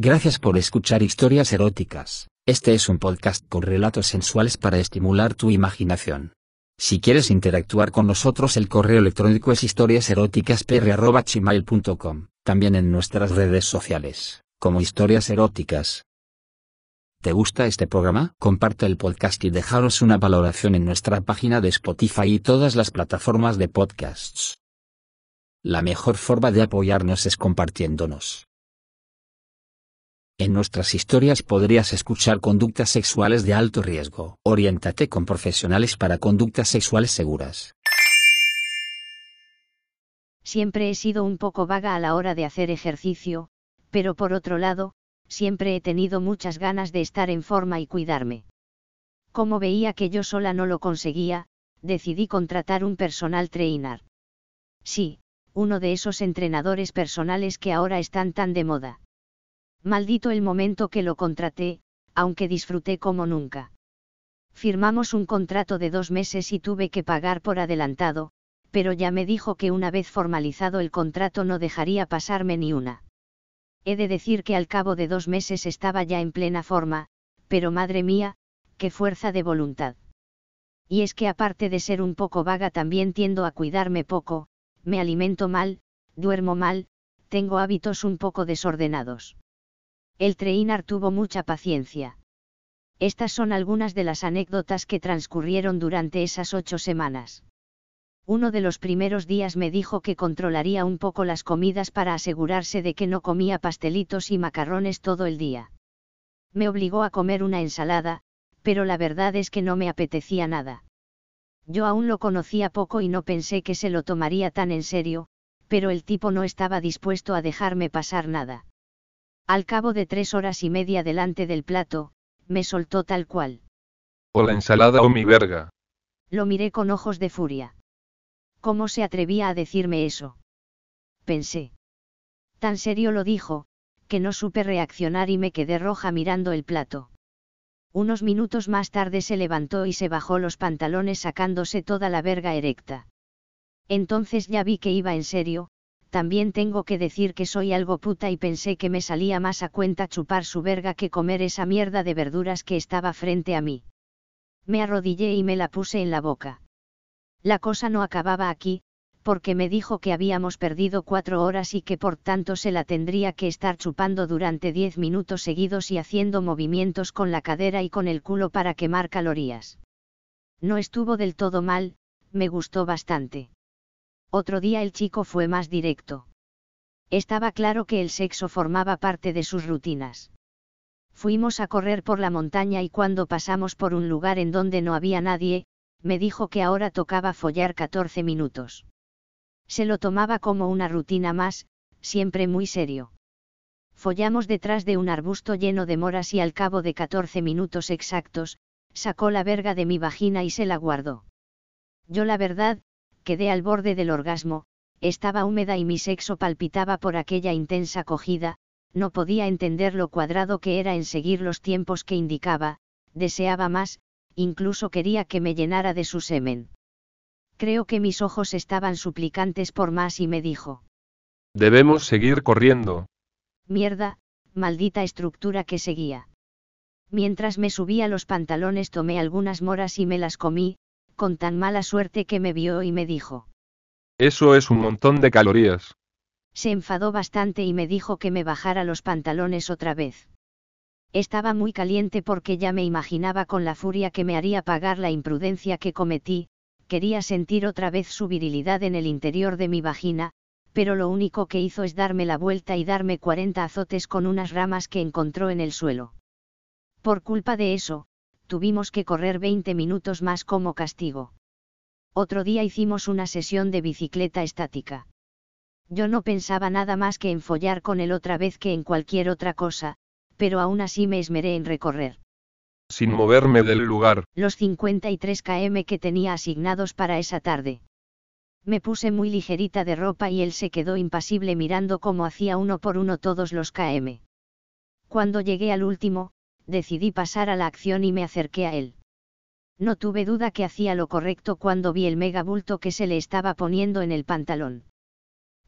Gracias por escuchar historias eróticas. Este es un podcast con relatos sensuales para estimular tu imaginación. Si quieres interactuar con nosotros el correo electrónico es historiaseroticaspr.gmail.com, también en nuestras redes sociales, como historias eróticas. ¿Te gusta este programa? Comparte el podcast y dejaros una valoración en nuestra página de Spotify y todas las plataformas de podcasts. La mejor forma de apoyarnos es compartiéndonos. En nuestras historias podrías escuchar conductas sexuales de alto riesgo. Oriéntate con profesionales para conductas sexuales seguras. Siempre he sido un poco vaga a la hora de hacer ejercicio, pero por otro lado, siempre he tenido muchas ganas de estar en forma y cuidarme. Como veía que yo sola no lo conseguía, decidí contratar un personal trainer. Sí, uno de esos entrenadores personales que ahora están tan de moda. Maldito el momento que lo contraté, aunque disfruté como nunca. Firmamos un contrato de dos meses y tuve que pagar por adelantado, pero ya me dijo que una vez formalizado el contrato no dejaría pasarme ni una. He de decir que al cabo de dos meses estaba ya en plena forma, pero madre mía, qué fuerza de voluntad. Y es que aparte de ser un poco vaga también tiendo a cuidarme poco, me alimento mal, duermo mal, tengo hábitos un poco desordenados. El trainer tuvo mucha paciencia. Estas son algunas de las anécdotas que transcurrieron durante esas ocho semanas. Uno de los primeros días me dijo que controlaría un poco las comidas para asegurarse de que no comía pastelitos y macarrones todo el día. Me obligó a comer una ensalada, pero la verdad es que no me apetecía nada. Yo aún lo conocía poco y no pensé que se lo tomaría tan en serio, pero el tipo no estaba dispuesto a dejarme pasar nada. Al cabo de tres horas y media delante del plato, me soltó tal cual. O la ensalada o mi verga. Lo miré con ojos de furia. ¿Cómo se atrevía a decirme eso? Pensé. Tan serio lo dijo, que no supe reaccionar y me quedé roja mirando el plato. Unos minutos más tarde se levantó y se bajó los pantalones sacándose toda la verga erecta. Entonces ya vi que iba en serio, también tengo que decir que soy algo puta y pensé que me salía más a cuenta chupar su verga que comer esa mierda de verduras que estaba frente a mí. Me arrodillé y me la puse en la boca. La cosa no acababa aquí, porque me dijo que habíamos perdido cuatro horas y que por tanto se la tendría que estar chupando durante diez minutos seguidos y haciendo movimientos con la cadera y con el culo para quemar calorías. No estuvo del todo mal, me gustó bastante. Otro día el chico fue más directo. Estaba claro que el sexo formaba parte de sus rutinas. Fuimos a correr por la montaña y cuando pasamos por un lugar en donde no había nadie, me dijo que ahora tocaba follar 14 minutos. Se lo tomaba como una rutina más, siempre muy serio. Follamos detrás de un arbusto lleno de moras y al cabo de 14 minutos exactos, sacó la verga de mi vagina y se la guardó. Yo la verdad, quedé al borde del orgasmo, estaba húmeda y mi sexo palpitaba por aquella intensa cogida, no podía entender lo cuadrado que era en seguir los tiempos que indicaba, deseaba más, incluso quería que me llenara de su semen. Creo que mis ojos estaban suplicantes por más y me dijo. Debemos seguir corriendo. Mierda, maldita estructura que seguía. Mientras me subía los pantalones tomé algunas moras y me las comí, con tan mala suerte que me vio y me dijo. Eso es un montón de calorías. Se enfadó bastante y me dijo que me bajara los pantalones otra vez. Estaba muy caliente porque ya me imaginaba con la furia que me haría pagar la imprudencia que cometí, quería sentir otra vez su virilidad en el interior de mi vagina, pero lo único que hizo es darme la vuelta y darme 40 azotes con unas ramas que encontró en el suelo. Por culpa de eso, tuvimos que correr 20 minutos más como castigo. Otro día hicimos una sesión de bicicleta estática. Yo no pensaba nada más que en follar con él otra vez que en cualquier otra cosa, pero aún así me esmeré en recorrer. Sin moverme del lugar. Los 53 km que tenía asignados para esa tarde. Me puse muy ligerita de ropa y él se quedó impasible mirando cómo hacía uno por uno todos los km. Cuando llegué al último, decidí pasar a la acción y me acerqué a él. No tuve duda que hacía lo correcto cuando vi el megabulto que se le estaba poniendo en el pantalón.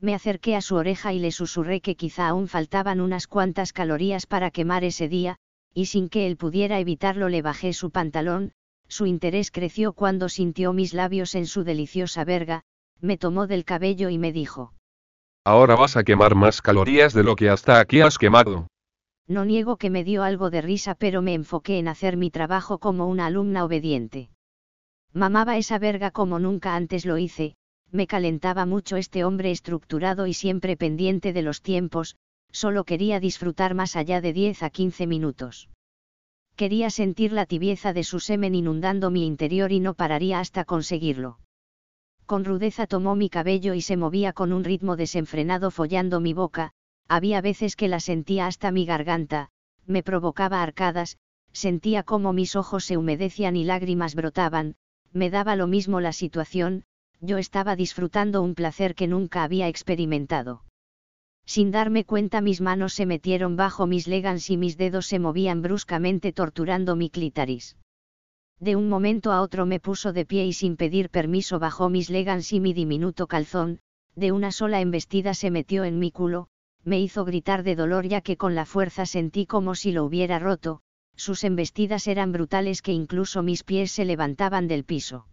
Me acerqué a su oreja y le susurré que quizá aún faltaban unas cuantas calorías para quemar ese día, y sin que él pudiera evitarlo le bajé su pantalón, su interés creció cuando sintió mis labios en su deliciosa verga, me tomó del cabello y me dijo. Ahora vas a quemar más calorías de lo que hasta aquí has quemado. No niego que me dio algo de risa pero me enfoqué en hacer mi trabajo como una alumna obediente. Mamaba esa verga como nunca antes lo hice, me calentaba mucho este hombre estructurado y siempre pendiente de los tiempos, solo quería disfrutar más allá de 10 a 15 minutos. Quería sentir la tibieza de su semen inundando mi interior y no pararía hasta conseguirlo. Con rudeza tomó mi cabello y se movía con un ritmo desenfrenado follando mi boca, había veces que la sentía hasta mi garganta, me provocaba arcadas, sentía como mis ojos se humedecían y lágrimas brotaban, me daba lo mismo la situación, yo estaba disfrutando un placer que nunca había experimentado. Sin darme cuenta mis manos se metieron bajo mis legans y mis dedos se movían bruscamente torturando mi clítaris. De un momento a otro me puso de pie y sin pedir permiso bajó mis legans y mi diminuto calzón, de una sola embestida se metió en mi culo, me hizo gritar de dolor ya que con la fuerza sentí como si lo hubiera roto, sus embestidas eran brutales que incluso mis pies se levantaban del piso.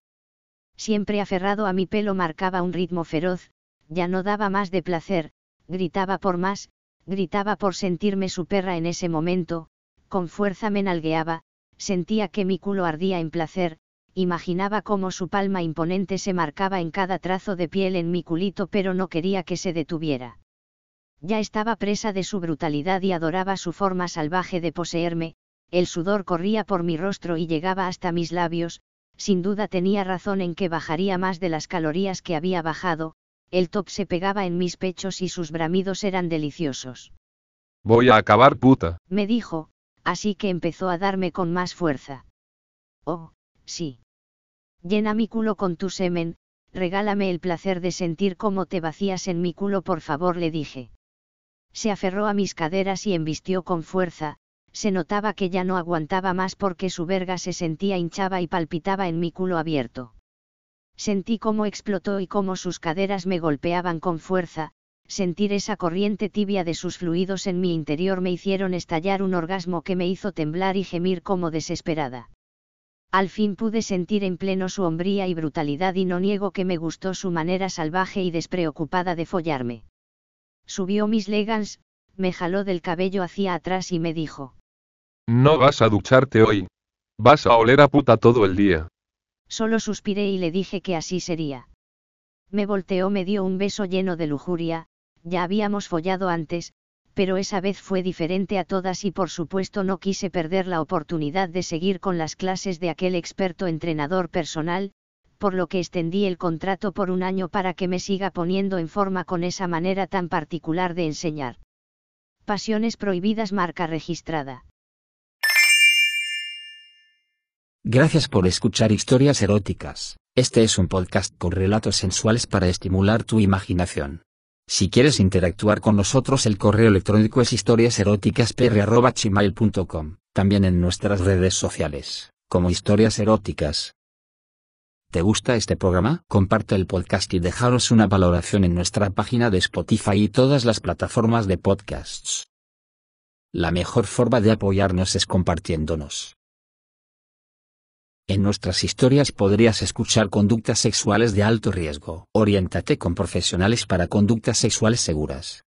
Siempre aferrado a mi pelo marcaba un ritmo feroz, ya no daba más de placer, gritaba por más, gritaba por sentirme su perra en ese momento, con fuerza me nalgueaba, sentía que mi culo ardía en placer, imaginaba cómo su palma imponente se marcaba en cada trazo de piel en mi culito pero no quería que se detuviera. Ya estaba presa de su brutalidad y adoraba su forma salvaje de poseerme, el sudor corría por mi rostro y llegaba hasta mis labios, sin duda tenía razón en que bajaría más de las calorías que había bajado, el top se pegaba en mis pechos y sus bramidos eran deliciosos. Voy a acabar puta. Me dijo, así que empezó a darme con más fuerza. Oh, sí. Llena mi culo con tu semen, regálame el placer de sentir cómo te vacías en mi culo por favor le dije. Se aferró a mis caderas y embistió con fuerza, se notaba que ya no aguantaba más porque su verga se sentía hinchaba y palpitaba en mi culo abierto. Sentí cómo explotó y cómo sus caderas me golpeaban con fuerza, sentir esa corriente tibia de sus fluidos en mi interior me hicieron estallar un orgasmo que me hizo temblar y gemir como desesperada. Al fin pude sentir en pleno su hombría y brutalidad y no niego que me gustó su manera salvaje y despreocupada de follarme. Subió mis legans, me jaló del cabello hacia atrás y me dijo. No vas a ducharte hoy. Vas a oler a puta todo el día. Solo suspiré y le dije que así sería. Me volteó, me dio un beso lleno de lujuria, ya habíamos follado antes, pero esa vez fue diferente a todas y por supuesto no quise perder la oportunidad de seguir con las clases de aquel experto entrenador personal, por lo que extendí el contrato por un año para que me siga poniendo en forma con esa manera tan particular de enseñar. Pasiones prohibidas marca registrada. Gracias por escuchar historias eróticas. Este es un podcast con relatos sensuales para estimular tu imaginación. Si quieres interactuar con nosotros el correo electrónico es historiaseroticaspr.gmail.com, también en nuestras redes sociales, como historias eróticas. ¿Te gusta este programa? Comparte el podcast y dejaros una valoración en nuestra página de Spotify y todas las plataformas de podcasts. La mejor forma de apoyarnos es compartiéndonos. En nuestras historias podrías escuchar conductas sexuales de alto riesgo. Oriéntate con profesionales para conductas sexuales seguras.